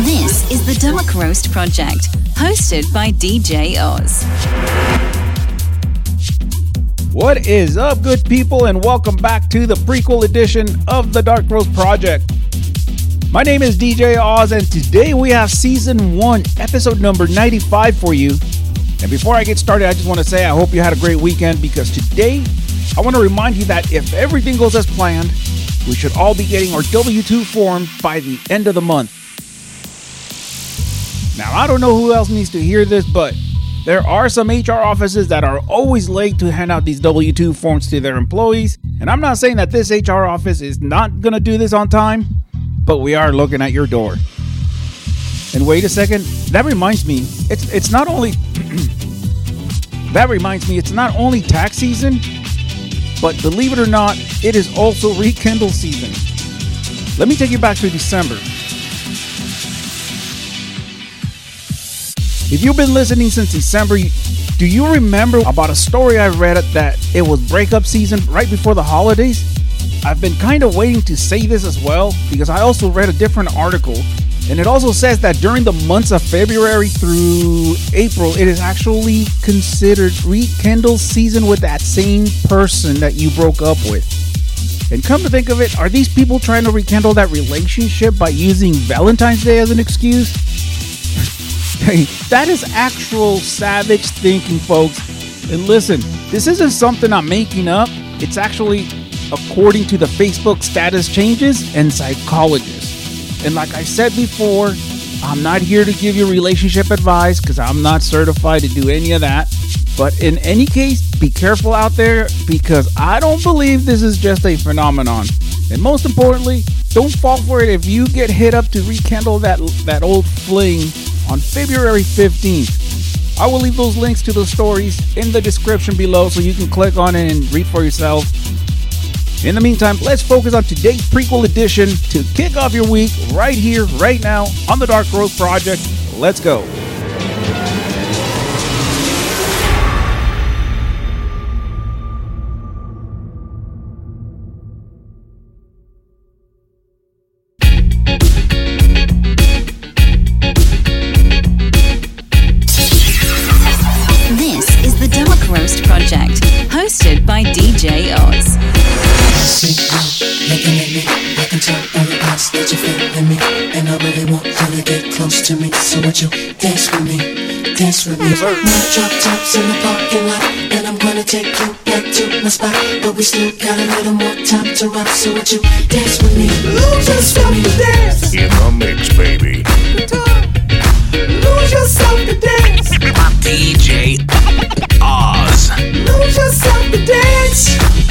This is the Dark Roast Project, hosted by DJ Oz. What is up, good people, and welcome back to the prequel edition of the Dark Roast Project. My name is DJ Oz, and today we have season one, episode number 95 for you. And before I get started, I just want to say I hope you had a great weekend because today I want to remind you that if everything goes as planned, we should all be getting our W 2 form by the end of the month. Now, I don't know who else needs to hear this, but there are some HR offices that are always late to hand out these W 2 forms to their employees. And I'm not saying that this HR office is not going to do this on time, but we are looking at your door. And wait a second, that reminds me, it's it's not only that reminds me, it's not only tax season, but believe it or not, it is also rekindle season. Let me take you back to December. If you've been listening since December, do you remember about a story I read that it was breakup season right before the holidays? I've been kind of waiting to say this as well because I also read a different article and it also says that during the months of February through April, it is actually considered rekindle season with that same person that you broke up with. And come to think of it, are these people trying to rekindle that relationship by using Valentine's Day as an excuse? Hey, that is actual savage thinking, folks. And listen, this isn't something I'm making up. It's actually according to the Facebook status changes and psychologists. And like I said before, I'm not here to give you relationship advice because I'm not certified to do any of that. But in any case, be careful out there because I don't believe this is just a phenomenon. And most importantly, don't fall for it if you get hit up to rekindle that that old fling on February 15th. I will leave those links to the stories in the description below so you can click on it and read for yourself. In the meantime, let's focus on today's prequel edition to kick off your week right here, right now on the Dark Roast Project. Let's go. Dance with me? My drop tops in the parking lot, and I'm gonna take you back to my spot, but we still got a little more time to rock. So would you dance with me? Lose yourself to dance, In the mix, baby. lose yourself to dance, DJ Oz. lose yourself to dance,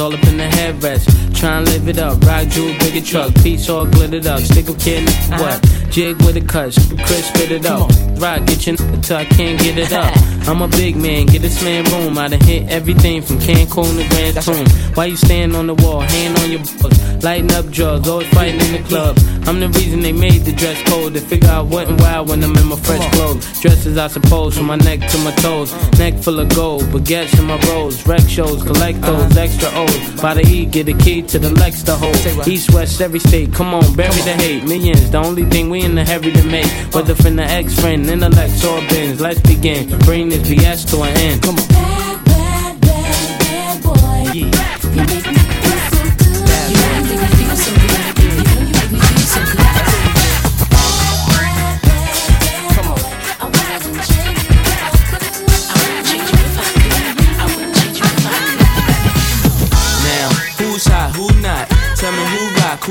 All up in the headrest. Try and live it up, rock jewel, bigger truck, piece all glittered up. Stick a kid, what? Jig with a cut, Chris spit it up. Rock, get your n- till I can't get it up. I'm a big man, get this man room. I done hit everything from Cancun to Grand Tune. Why you stand on the wall, hand on your books, lighting up drugs, always fighting in the club. I'm the reason they made the dress code. They figure out what and why when I'm in my fresh clothes. Dresses, I suppose, from my neck to my toes. Neck full of gold, baguettes in my rolls. Rec shows, collect those extra O's. By the E, get a key to the Lex to hold. East, west, every state, come on, bury the hate. Millions, the only thing we in the hurry to make. Whether from the ex friend, intellect, or bins. Let's begin. Bring this BS to an end. Come on.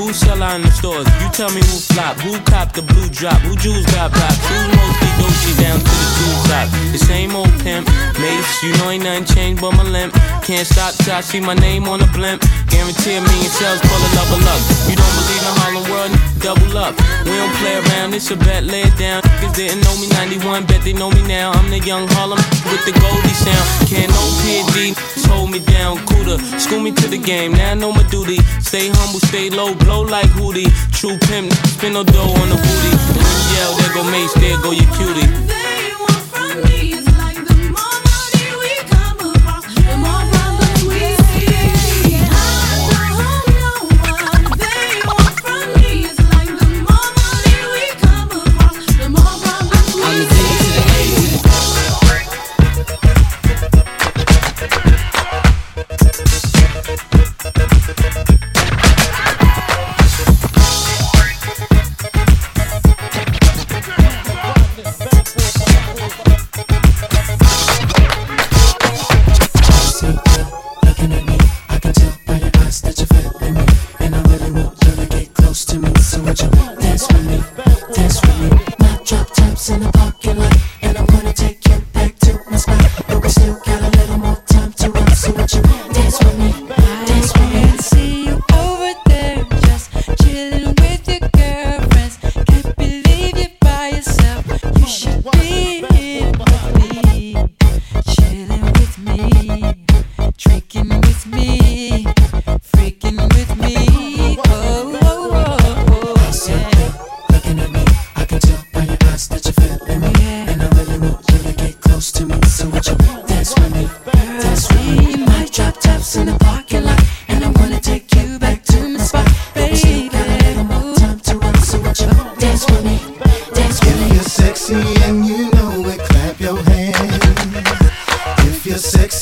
Who sell out in the stores. You tell me who flop, who cop the blue drop, who jewels got pops, who's mostly Gucci down to the jewel top. The same old pimp, Mase, you know ain't nothing changed but my limp. Can't stop till I see my name on the blimp. Guarantee a million sales, pull a level up. You don't believe in Harlem World, double up. We don't play around, it's a bet, lay it down. Niggas didn't know me 91, bet they know me now. I'm the young Harlem with the Goldie sound. Can't no PD, hold me down, cooler. School me to the game, now I know my duty. Stay humble, stay low, blow like Hootie. True pimp, spin no dough on the booty. Yell, there go Mase, there go your cutie. They want from me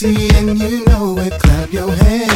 and you know it, clap your hands.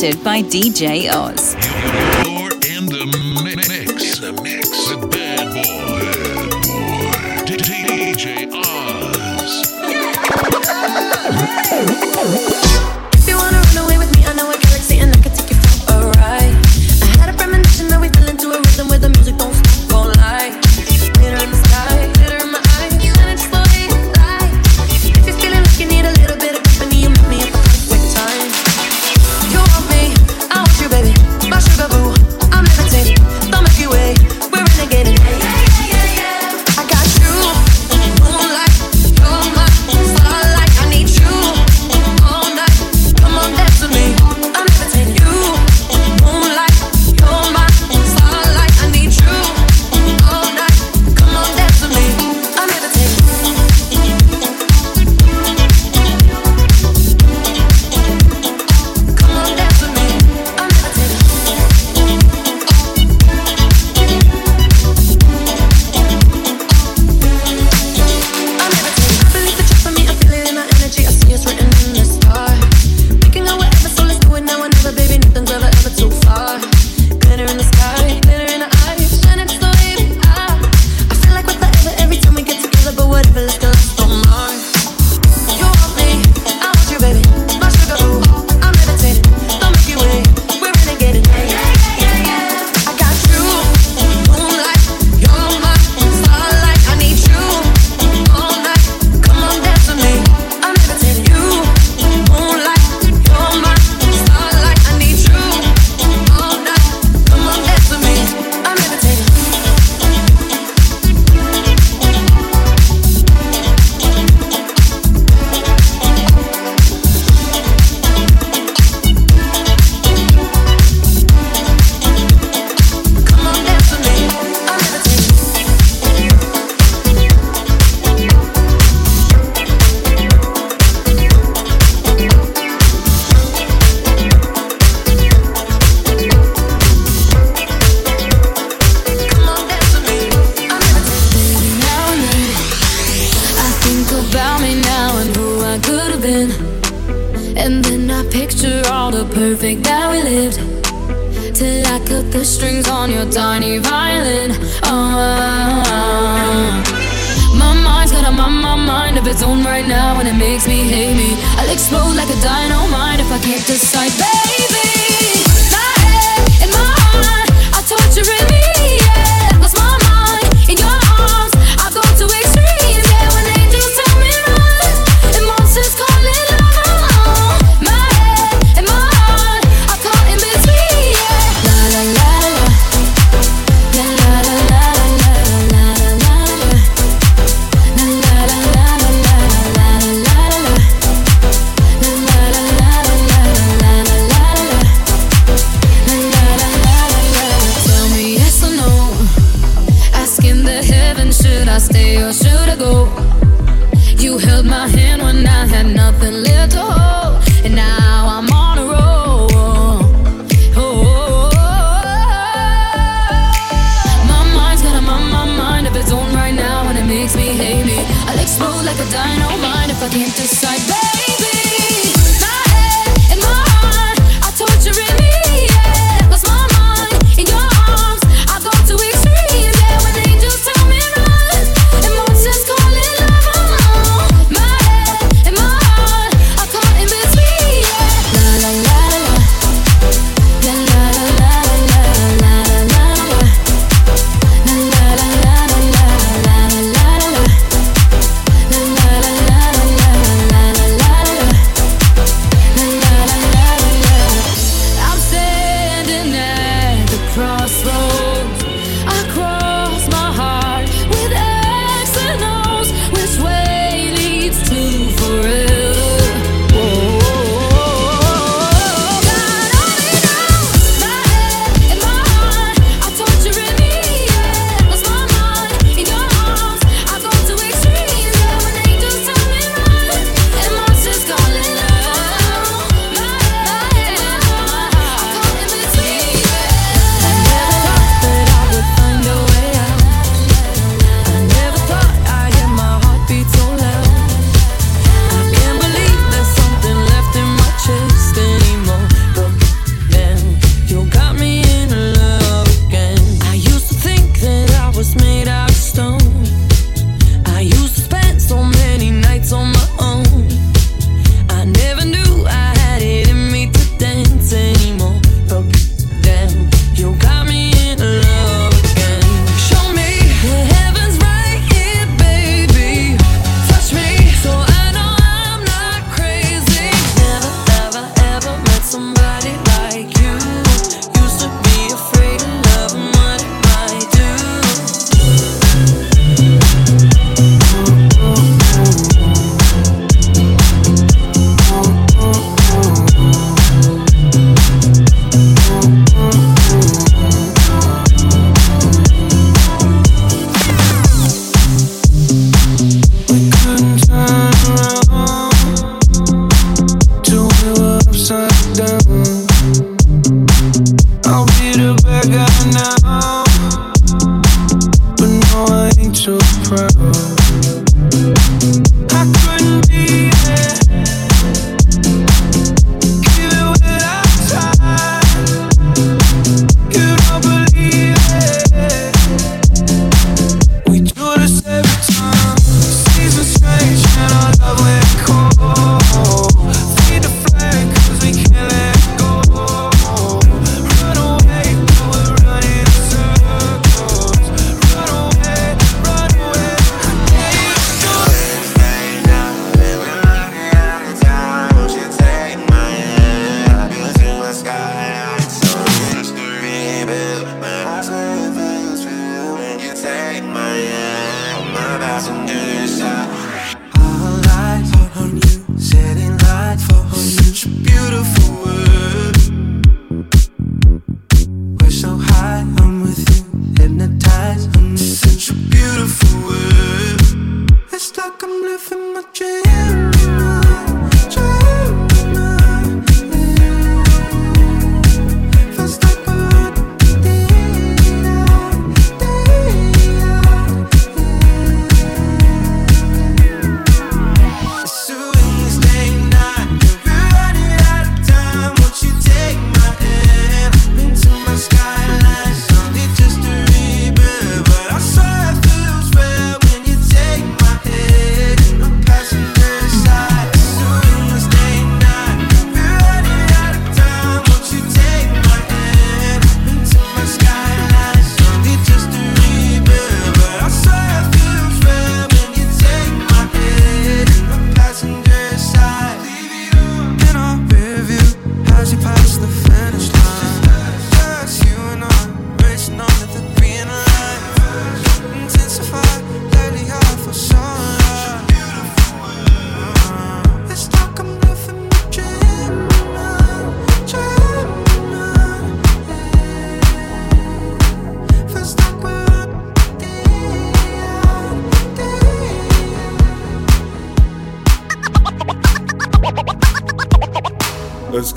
by DJ Oz. till I cut the strings on your tiny violin. Uh, my mind's got a my, my mind of its own right now, and it makes me hate me. I'll explode like a dynamite if I can't decide, baby.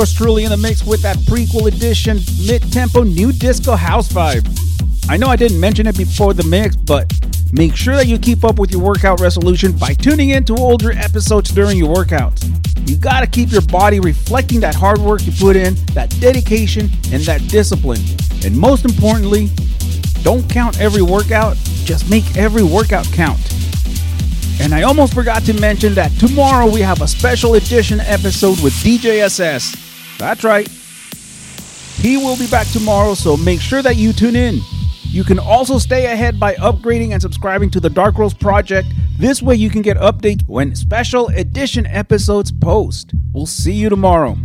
yours truly in the mix with that prequel edition mid tempo nu disco house vibe. I know I didn't mention it before the mix, but make sure that you keep up with your workout resolution by tuning in to older episodes during your workouts. You gotta keep your body reflecting that hard work you put in, that dedication, and that discipline. And most importantly, don't count every workout, just make every workout count. And I almost forgot to mention that tomorrow we have a special edition episode with DJ SS. That's right. He will be back tomorrow, so make sure that you tune in. You can also stay ahead by upgrading and subscribing to the Dark Roast Project. This way you can get updates when special edition episodes post. We'll see you tomorrow.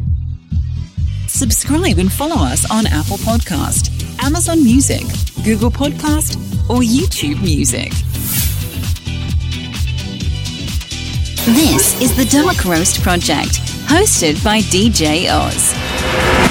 Subscribe and follow us on Apple Podcast, Amazon Music, Google Podcast, or YouTube Music. This is the Dark Roast Project, hosted by DJ Oz.